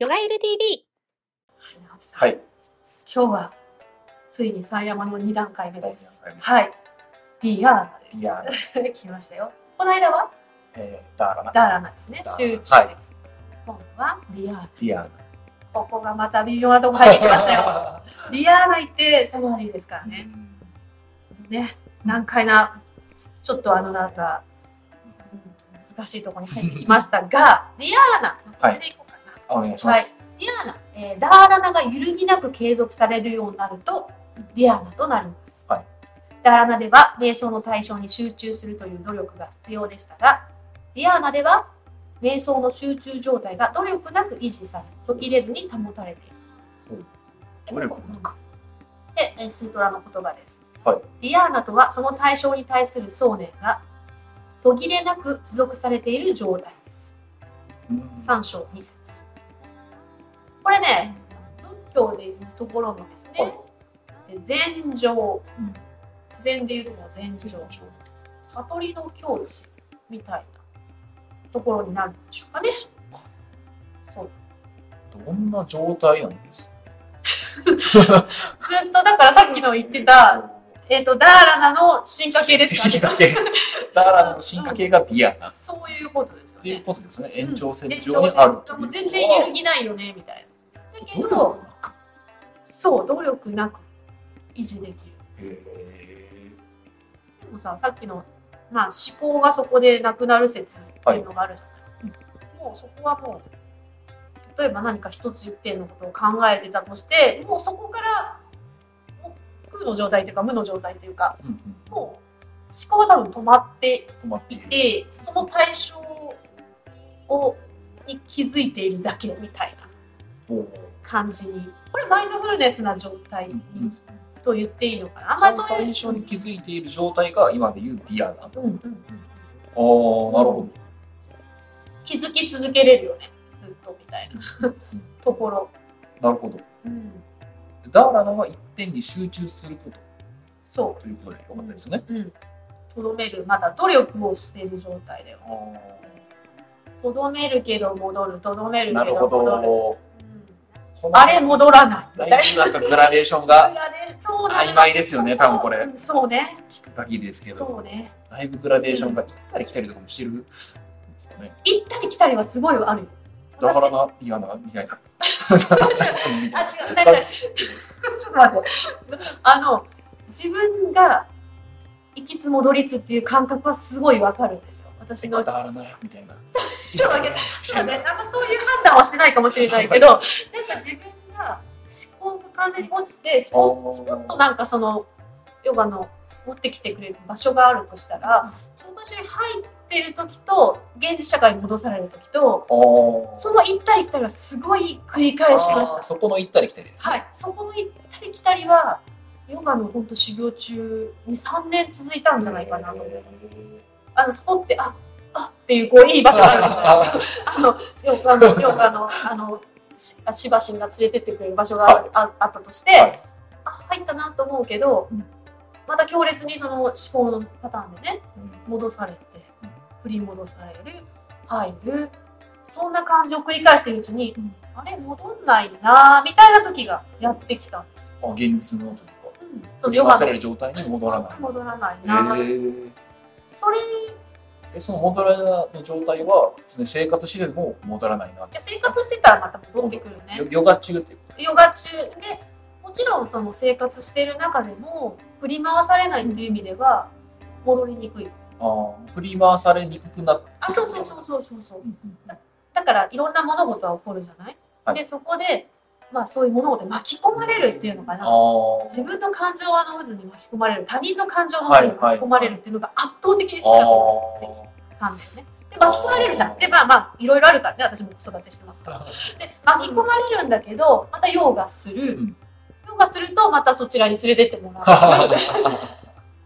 ヨガエル TV。はい。今日はついにサンヤマの2段階目です。はい。ディアーナいや、です。来ましたよ。この間は？えー、ダーラナ。ダーラナですね。集中です。今度はディアーナ。ディアーここがまた微妙なとこ入ってきましたよ。ナ。ディアーナ行ってサマーディですからね。ね。難解な、ちょっとあのなんか、うん難しいところに入ってきましたが、ディアーナ。これでいこう。お願いしまはいす。。ディアーナ、えーダーラナが揺るぎなく継続されるようになると、ディアーナとなります。はいダーラナでは、瞑想の対象に集中するという努力が必要でしたが、ディアーナでは、瞑想の集中状態が努力なく維持され、途切れずに保たれています。努力なく。で、えースートラの言葉です。はいディアーナとは、その対象に対する想念が途切れなく持続されている状態です。うん三章二節。これね、仏教でいうところのですね、禅情、禅でいうところの禅情、悟りの境地みたいなところになるんでしょうかね。そう。どんな状態なんですずっとだからさっきの言ってた、えっ、と、ダーラナの進化系ですか進化系。ダーラナの進化系がディアーナ。っそういうことですよていうね。ことですね。延長線延上にあると全然揺るぎないよね、みたいな。だけ努ど、力なく。そう、努力なく維持できる。へでもさ、さっきの、まあ、思考がそこでなくなる説っていうのがあるじゃない。もうそこはもう、例えば何か一つ言ってのことを考えてたとして、もうそこから、もう空の状態というか無の状態というか、ーうんうんもう思考は多分止まって止まってい。て、その対象をに気づいているだけみたいな感じに。これマインドフルネスな状態うんうんと言っていいのかな。あんまりそういう。対象に気づいている状態が今で言うディアーナ。あうんうんうん。あ、なるほ気づき続けれるよね。ずっとみたいな。ところ、ど。なるほど。うん、ダーラナは一点に集中すること。そということでよかったですよね。ううん。とどめる。まだ努力をしている状態ではとどめるけど戻る。とどめるけど戻る、あれ戻らない。みたいなだいぶなんかグラデーションが曖昧ですよね、多分これ。う。んそうね。聞く限りですけど、そうね。だいぶグラデーションが行ったり来たりとかもしてるんですかね。行ったり来たりはすごいある。よだから私な、ディアーナみたいな。あ違う。何々ちょっと待って。あの自分が行きつ戻りつっていう感覚はすごいわかるんですよ私の。ダーラナみたいな。ちょっと待って。ちょっとね、あんまそういう判断はしてないかもしれないけど、なんか自分が思考が完全に落ちて、スポッとなんかそのヨガの持ってきてくれる場所があるとしたら、その場所に入ってる時と、現実社会に戻される時と、その行ったり来たりはすごい繰り返しました。そこの行ったり来たりですね。はい、そこの行ったり来たりは、ヨガの本当修行中に3年続いたんじゃないかなと思います。あのスポって、ああっていうこういい場所があるんですよ。あの、よくあの、よくあの、あの、しあしばしんが連れてってくれる場所があ,、はいああったとして、はい。あ、入ったなと思うけど、また強烈にその思考のパターンでね、うん戻されて、振り戻される、入る、そんな感じを繰り返しているうちに、あれ、戻んないなみたいな時がやってきたんですよ。あ現実のといされる状態に戻らない。戻らないへな、ーそれ、いえその戻らないの状態は、ね、生活しても戻らないな。や生活してたらまた戻ってくるね。ヨヨガ中ってヨガ中でもちろんその生活してる中でも振り回されないっていう意味では戻りにくい。とあー振り回されにくくなってあそうそうそうそうそうそうう。んうんだからいろんな物事は起こるじゃない、はいでそこでまあそういう物事に巻き込まれるっていうのかな。あ自分の感情の渦に巻き込まれる他人の感情の渦に巻き込まれるっていうのが圧倒的にあ少なくなってきたんだよね。で巻き込まれるじゃん。でまあまあいろいろあるからね。私も子育てしてますから。で巻き込まれるんだけどまたヨガする、うん。ヨガするとまたそちらに連れてってもらう。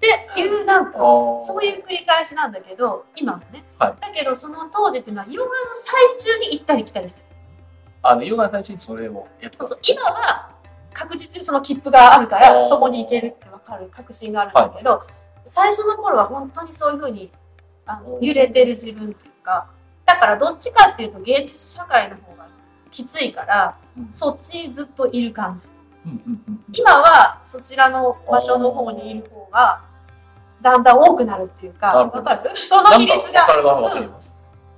っていうなんかそういう繰り返しなんだけど今はね、はい。だけどその当時っていうのはヨガの最中に行ったり来たりしてるあのヨガの最中にそれをやってたそうそう今は確実にその切符があるからそこに行けるって分かる確信があるんだけど、最初の頃は本当にそういうふうにあの揺れてる自分っていうかだからどっちかっていうと現実社会の方がきついから、うん。そっちにずっといる感じ。うんうんうん今はそちらの場所の方にいる方が、だんだん多くなるっていうか、わかる？その比率が、分かるのは分かります。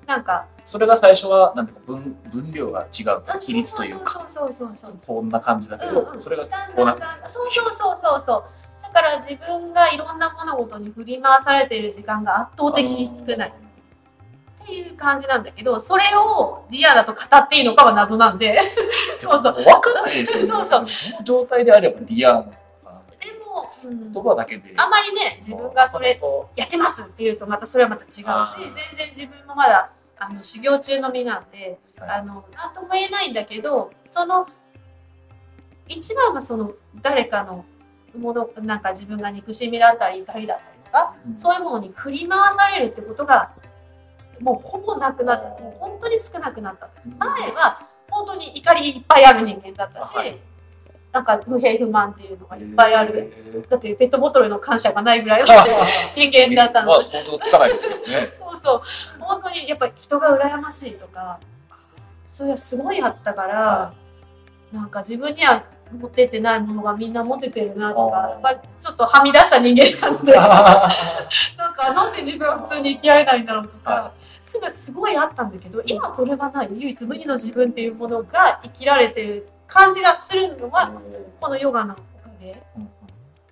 なんか、それが最初はなんていうか分分量が違う比率というかそうそうそうそう。こんな感じだけど、うんうんそれがこうなだんだんだんそうそうそうそうそう。だから自分がいろんな物事に振り回されている時間が圧倒的に少ないっていう感じなんだけど、それをリアだと語っていいのかは謎なんで。そうそう分からないですよね。そうそう状態であればリアなのかでも、うん言葉だけで。あまりね、自分がそれこやってますっていうとまたそれはまた違うし、全然自分もまだあの修行中の身なんで、はい。あのなんとも言えないんだけどその一番はその誰かのものなんか自分が憎しみだったり怒りだったりとか、うん。そういうものに振り回されるってことがもうほぼなくなった。もう本当に少なくなった。う前は本当に怒りいっぱいある人間だったし、はいなんか不平不満っていうのがいっぱいある。だってペットボトルの感謝がないぐらいの人間だったのまあで。想像つかないですけどね。そうそう。本当にやっぱり人が羨ましいとか、それはすごいあったから、はなんか自分には持ってってないものがみんな持っててるなとかあー、やっぱちょっとはみ出した人間なんで、なんかなんで自分は普通に生きられないんだろうとかは、すごいすごいあったんだけど、今それはない。唯一無二の自分っていうものが生きられてる感じがするのは、このヨガのおかげ。うんうん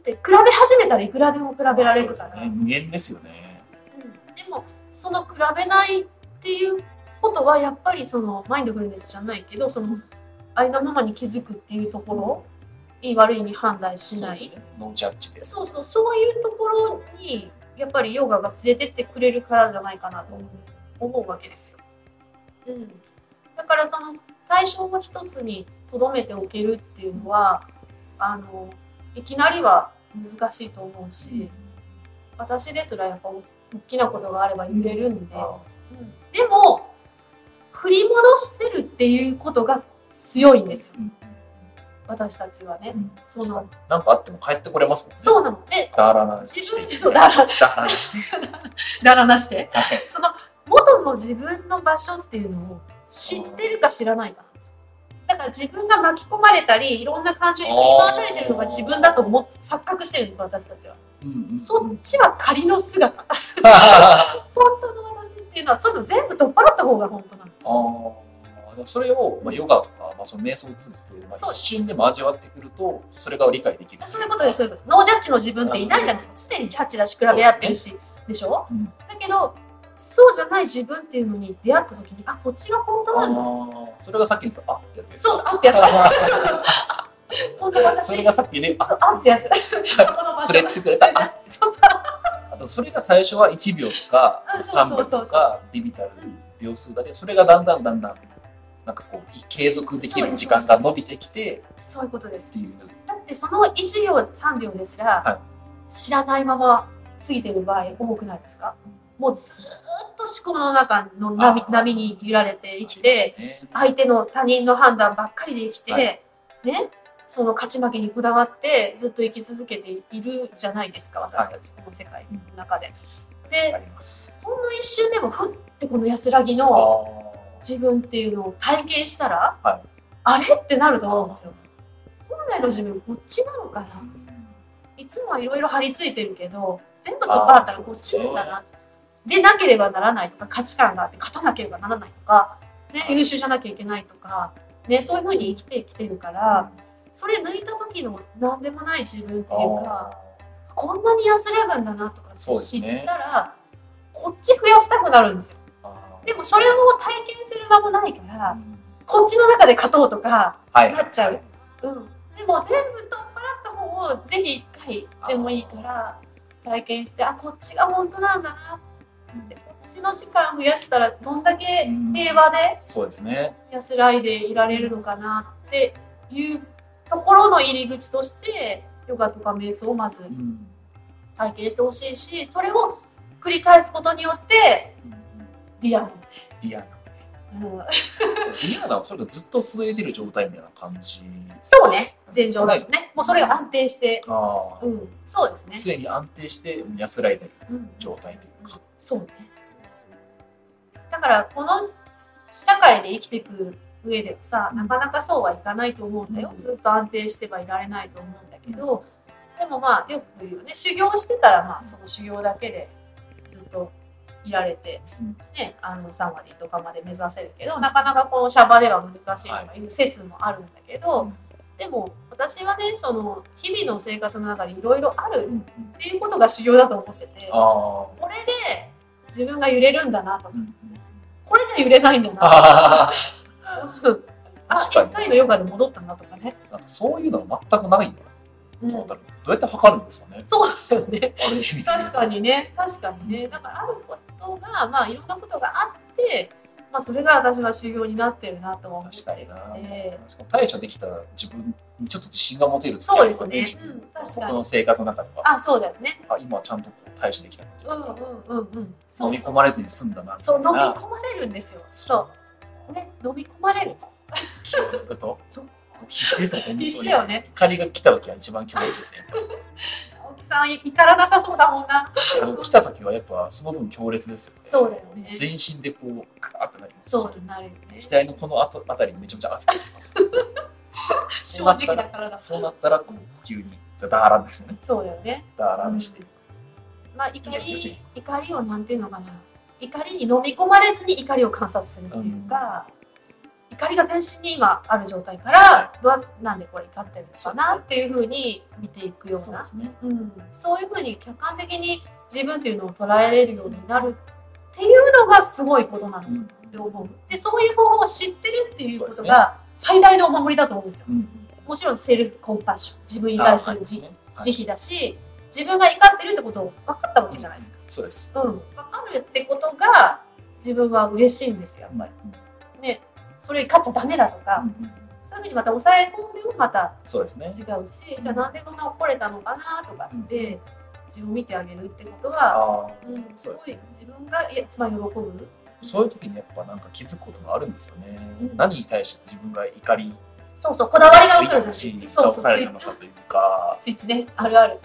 で比べ始めたらいくらでも比べられるから。ね無限ですよね。うんでもその比べないっていうことはやっぱりそのマインドフルネスじゃないけどそのありのままに気づくっていうところ、いい悪いに判断しないそうですね。ノージャッジで。そうそうそういうところにやっぱりヨガが連れてってくれるからじゃないかなと思うわけですよ。うん、だからその対象を一つにとどめておけるっていうのはあのいきなりは難しいと思うし、私ですらやっぱ大きなことがあれば揺れるんで、あうんでも振り戻せるっていうことが強いんですよ。うん。私たちはね。うん。そのなんかあっても帰ってこれますもんね。そうなの。でだらな自分そうだらだらなし。て。だらなしてはいその元の自分の場所っていうのを知ってるか知らないかだから自分が巻き込まれたりいろんな感情に振り回されてるのが自分だと思って錯覚してるんです私たちは。うんうんそっちは仮の姿。あ 本当の私っていうのはそういうの全部取っ払った方が本当なんですあ、それを、まあ、ヨガとか、まあ、その瞑想を通じて、まあ、一瞬でも味わってくると、それが理解できる。そういうことですそういうことです。ノージャッジの自分っていないじゃないですか。常にジャッジだし比べ合ってるし。でしょ？うん。だけどそうじゃない自分っていうのに出会った時にあこっちが本当あなんだ。あ、それがさっき言った、あってやつ。そうそうあってやつ。本当私。それがさっきね、あ、あってやつ。そこの場所。連れてくれた。あそうそう。あと、それが最初は1秒とかあそうそう3そう。秒とか、ビビたる秒数だけ、それがだんだんだんだん、なんかこう、継続できる時間が伸びてきてっそういうことです。だってその1秒3秒ですら、は知らないまま過ぎてる場合多くないですか？もうずーっと思考の中の波波に揺られて生きてね、相手の他人の判断ばっかりで生きて、はいねその勝ち負けにこだわってずっと生き続けているじゃないですか私たちこの世界の中で。あでります。ほんの一瞬でもふってこの安らぎあのあ。自分っていうのを体験したら、はいあれってなると思うんですよ。本来の自分こっちなのかないつもはいろいろ張り付いてるけど全部取っ払ったらこっちだな。でなければならないとか価値観があって勝たなければならないとか、ね、優秀じゃなきゃいけないとか、ね、そういうふうに生きてきてるからそれ抜いた時の何でもない自分っていうかこんなに安らぐんだなとか知ったら、こっち増やしたくなるんですよ。でもそれを体験する間もないからこっちの中で勝とうとかはい。なっちゃう。うん、でも全部取っ払った方をぜひ一回でもいいから体験してあこっちが本当なんだなでこっちの時間増やしたらどんだけ平和でそうですね。安らいでいられるのかなっていうところの入り口としてヨガとか瞑想をまずうん。体験してほしいしそれを繰り返すことによってリアルリアル。うん、リアルはそれがずっと続いてる状態みたいな感じ。そうね。前状だとね。もうそれが安定して、う。ん、そうですね、常に安定して安らいでるうん、状態というか。そうね。だから、この社会で生きていく上ではさ、なかなかそうはいかないと思うんだよ。ずっと安定してはいられないと思うんだけど、でもまあよく言うよね、修行してたらまあその修行だけでずっといられて、うん。ね、あの3割とかまで目指せるけど、なかなかこのシャバでは難しいとかいう説もあるんだけど、うん。でも私はね、その日々の生活の中でいろいろあるうんうん。っていうことが修行だと思ってて、ああこれで自分が揺れるんだなとか。うん。うんこれじゃ揺れないんだなあ一回のヨガで戻ったなとかね、ーなんかそういうのは全くないん。だうんどうやって測るんですかね。そうだよね。確かにね。確かにね。だからあることがまあいろんなことがあってまあそれが私は修行になってるなとは思って確かにしかも対処できた自分にちょっと自信が持てるそうですね。うん確かに。僕の生活の中では。あそうだよね。あ今はちゃんと対処できたうんうんうんうん。飲み込まれて済んだなみそう飲み込まれるんですよ。そう。ね飲み込まれる。気を抜くと必死ですよ本当に必死だよね怒りが来た時は一番強烈ですねさん怒らなさそうだもんな。あの来た時はやっぱその分強烈ですよね。そうだよね。全身でこうガーってなりますし。そうなるよね額のこのあとあたりにめちゃめちゃ汗かきます。正直だからだそうなったらこう呼吸にダーランですよね。そうだよね。ダーランして、まあ怒り怒りをなんていうのかな。怒りに飲み込まれずに怒りを観察するっていうか、怒りが全身に今ある状態からどうなんでこれ怒ってるのかなっていうふうに見ていくようなそうですね。うん、そういうふうに客観的に自分っていうのを捉えれるようになるっていうのがすごいことなのうんって思う。でそういう方法を知ってるっていうことが最大のお守りだと思うんですよ。うん。もちろんセルフコンパッション。自分に対する慈はい。慈悲だし自分が怒ってるってことを分かったわけじゃないですか。そうです。うん、分かるってことが自分は嬉しいんですよやっぱり。ねそれ勝っちゃダメだとか、そういうふうにまた抑え込んでもまたそうですね。違うし、じゃあなんでこんな怒れたのかなとかって、自分を見てあげるってことは、うん、すごい自分がいや一番喜ぶ？そういう時にやっぱなんか気づくことがあるんですよね、うん。何に対して自分が怒りそうそう、こだわりが分かるじゃん。そうそう、が押さスイッチれたのかというか。スイッチね、あるある。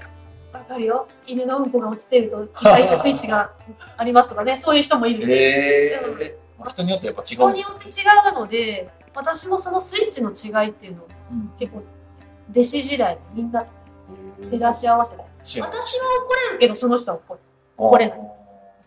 わかるよ。犬のうんこが落ちてると、怒りとスイッチがありますとかね、そういう人もいるし。へえまあ人によってやっぱ違う。人によって違うので、私もそのスイッチの違いっていうのをうん。結構、弟子時代にみんな照らし合わせない私は怒れるけど、その人は怒る。怒れない。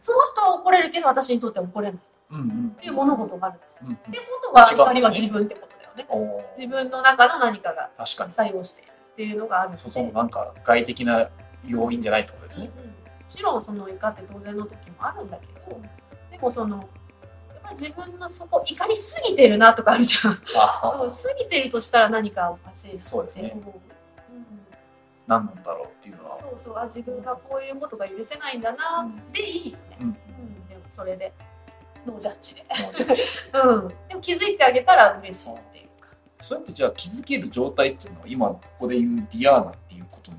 その人は怒れるけど、私にとっては怒れない。うんうん。っていう物事があるんです。うんうん。ってことは、怒りは自分ってことだよね。自分の中の何かが確かに。作用しているっていうのがあるので。そのなんか外的な要因じゃないってことですね、うんうん。もちろんその怒って当然の時もあるんだけど、でもその、自分のそこ怒りすぎてるなとかあるじゃん。過ぎてるとしたら何かおかしいそうですね。う。うん。何なんだろうっていうのは。そうそう。あ自分がこういうことが許せないんだなでいい。よね、うん。うん。でもそれでノージャッジで、もうちょっとうん、でも気づいてあげたら嬉しいっていうか。そうやってじゃあ気づける状態っていうのは今ここで言うディアーナっていうことに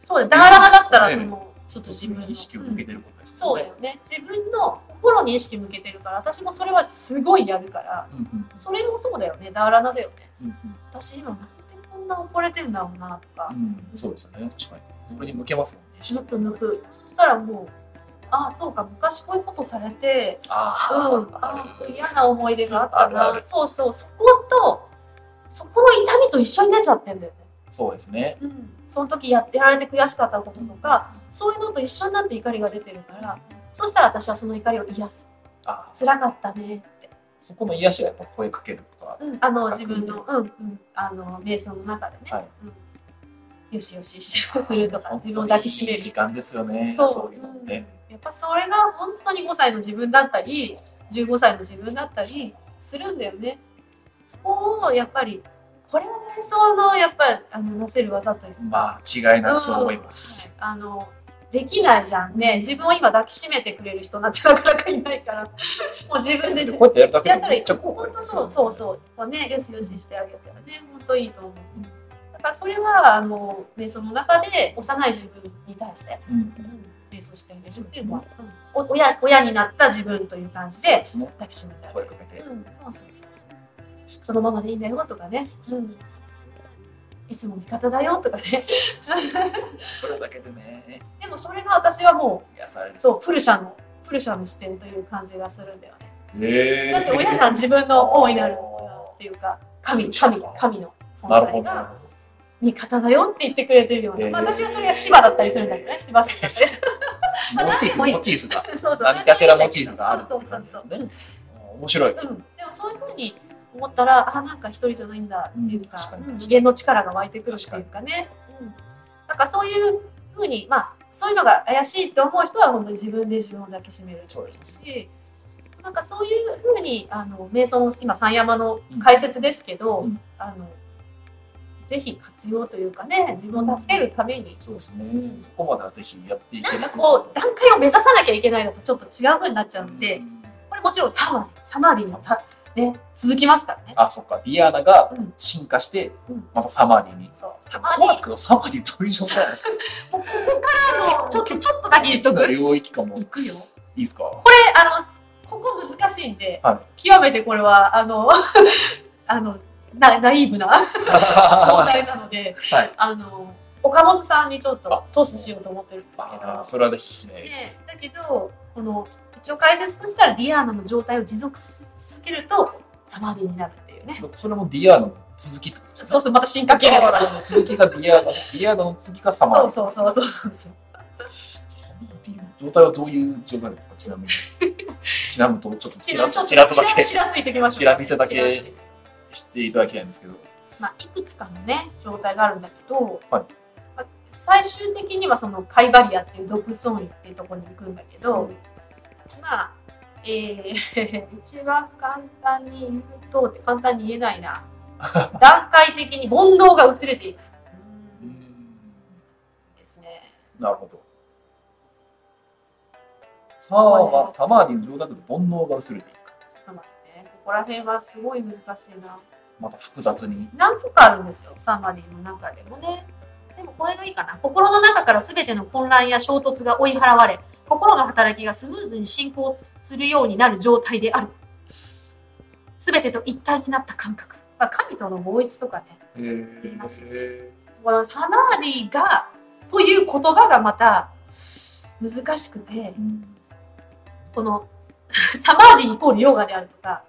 そうだよ。ダーラナだったらねそのちょっと自分の意識を向けてる、ることですうんそうだよね。自分の心に意識向けてるから私もそれはすごいやるからうんうん。それもそうだよね。ダーラナだよね。うん私今なんでこんな怒れてんだろうなとか。うん。うんそうですよね。確かに。それに向けますもんね。意識むくむく。そしたらもうああそうか。昔こういうことされてあうん、嫌な思い出があったな。そうそう。そことそこの痛みと一緒に出ちゃってんだよね、そうですね。うん、その時やってやられて悔しかったこととかそういうのと一緒になって怒りが出てるからそしたら私はその怒りを癒す。あ。辛かったね。って、そこの癒しはやっぱ声かけるとかうん、あの自分の、うんうん、あの瞑想の中でね、はい。うん、よしよしするとか自分を抱きしめいい時る間ですよね。そう。そういうのうん。ねやっぱそれが本当に5歳の自分だったり15歳の自分だったりするんだよね。そこをやっぱりこれは瞑想のやっぱりあのなせる技というか、まあ違いなくそう思います。うん。はい。あのできないじゃん。ね自分を今抱きしめてくれる人なんてなかなかいないから。もう自分で。こうやってやるだけでめっちゃ効果あ本当りますよそうそう。そうねよしよししてあげたらね本当いいと思う。だからそれはあの瞑想の中で幼い自分に対して。うんうん瞑想してあげるうのは、うん。お親親になった自分という感じで抱きしめてあげる。声かけて。うん、そうそうそう。そのままでいいんだよとかね、うん、そうそういつも味方だよとかね。それだけでね。でもそれが私はもうそうプルシャのプルシャの視点という感じがするんだよね。ええだって親じゃん自分の大いなるっていうか神神神の存。在が味方だよって言ってくれてるような、えー。まあ、私はそれが芝だったりするんだけどね。芝氏だったりモチーフ、モチーフが。そうそう。何かしらモチーフがある。そうそうそうそう。ね。面白い。うん、でもそういうふうに思ったらあなんか一人じゃないんだっていうか,、うん確かに。うん無限の力が湧いてくるっていうかね、うん、なんかそういうふうにまあそういうのが怪しいって思う人は本当に自分で自分を抱きしめるしなんかそういうふうにあの瞑想の今三山の解説ですけど、うん。あのぜひ活用というかね自分を助けるために、そうですね。うん。そこまではぜひやっていける。なんかこう段階を目指さなきゃいけないのとちょっと違うふうになっちゃうんで、うん。これもちろんサマサマディのた、ね、続きますからね。あ、そっか。ディアーナがうん進化してうん、またサマーディに。そうサマディコアってくサマーディどういう状態なんですか ここからのちょっとちょっとだけ言っとく。領域かもいいくよ。いですか？これあのここ難しいんで、は極めてこれはあの あのナ、ナイーブな 問題なので、はいあの岡本さんにちょっとトスしようと思ってるんですけど。それはぜひしないです。ね、だけどこの一応解説としたらディアーナの状態を持続し続けるとサマーディになるっていうね。それもディアーナの続きってことですね。そうそうまた進化系ディアーナの続きがディアーナ、ディアーナの続きがサマーディ。そうそうそうそうそう。状態はどういう状態ですかちなみに。ちなみにと、ちょっとちらっと、ちらっとだけちらっと言ってきましょう。ちら見せだけちらって知っていただきたいんですけど。まあ、いくつかのね状態があるんだけど、はいまあ最終的にはそのカイバリアっていう毒ゾーンっていうところに行くんだけど、まあえー、一番簡単に言うとって簡単に言えないな段階的に煩悩が薄れていく。ですね。なるほど。さあ、サマーディの状態だと煩悩が薄れていく。まあね、ここら辺はすごい難しいな。また複雑に。何個かあるんですよ、サマディの中でもね。でもこれがいいかな。心の中から全ての混乱や衝突が追い払われ、心の働きがスムーズに進行するようになる状態である。全てと一体になった感覚。まあ、神との合一とかね。言いますこのサマーディが、という言葉がまた難しくて、このサマーディイコールヨガであるとか、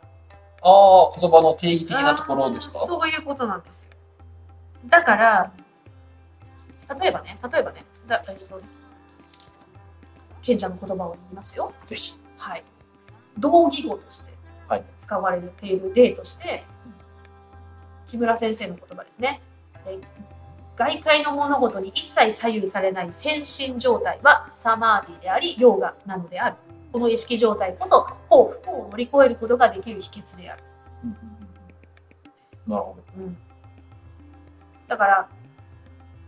ああ、言葉の定義的なところですか？そういうことなんですよ。だから、例えばね、例えばね、だえっと、ケンちゃんの言葉を言いますよ。ぜひ。はい。同義語としてはい使われている例として、木村先生の言葉ですね。え外界の物事に一切左右されない先進状態はサマーディであり、ヨーガなのである。この意識状態こそ、幸不幸を乗り越えることができる秘訣である。なるほど。うんだから、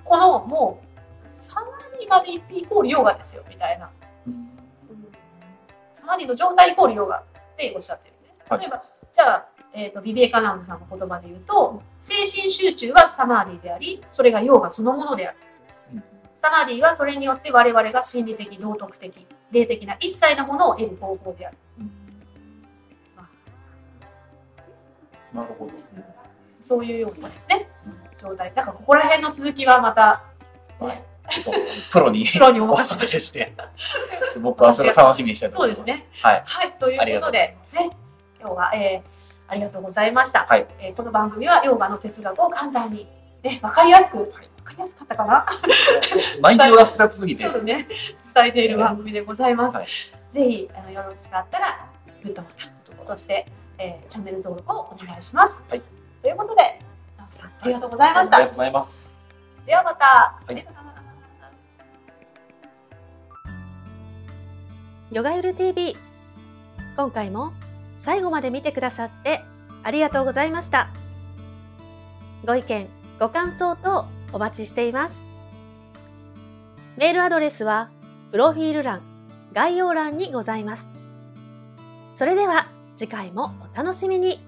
このもう、サマーディまで行ってイコールヨガですよ、みたいな。サマーディの状態イコールヨガっておっしゃってるね。はい例えば、じゃあ、えっ、と、ビビエカナンドさんの言葉で言うと、精神集中はサマーディであり、それがヨガそのものである。うんサマーディはそれによって我々が心理的、道徳的、霊的な一切のものを得る方法である。なるほど。そういうようなですね、状態。だからここら辺の続きはまた、はい。ちょっと、プロにプロにおお任せして、僕はそれを楽しみにしたいと思います。そうですね。はい。はい、ということとで、ね、今日は、えーありがとうございました。はいえーこの番組はヨガの哲学を簡単に、ね、わかりやすく、わかりやすかったかな？内容が2つすぎてちょっ、とね、伝えている番組でございます。はいぜひ、あの、よろしかったら、グッドボタン、そして、えーチャンネル登録をお願いします。はいということで、直樹さん、ありがとうございました。ありがとうございます。ではまた。いヨガゆる TV 今回も最後まで見てくださってありがとうございました。ご意見ご感想等お待ちしています。メールアドレスはプロフィール欄概要欄にございます。それでは次回もお楽しみに。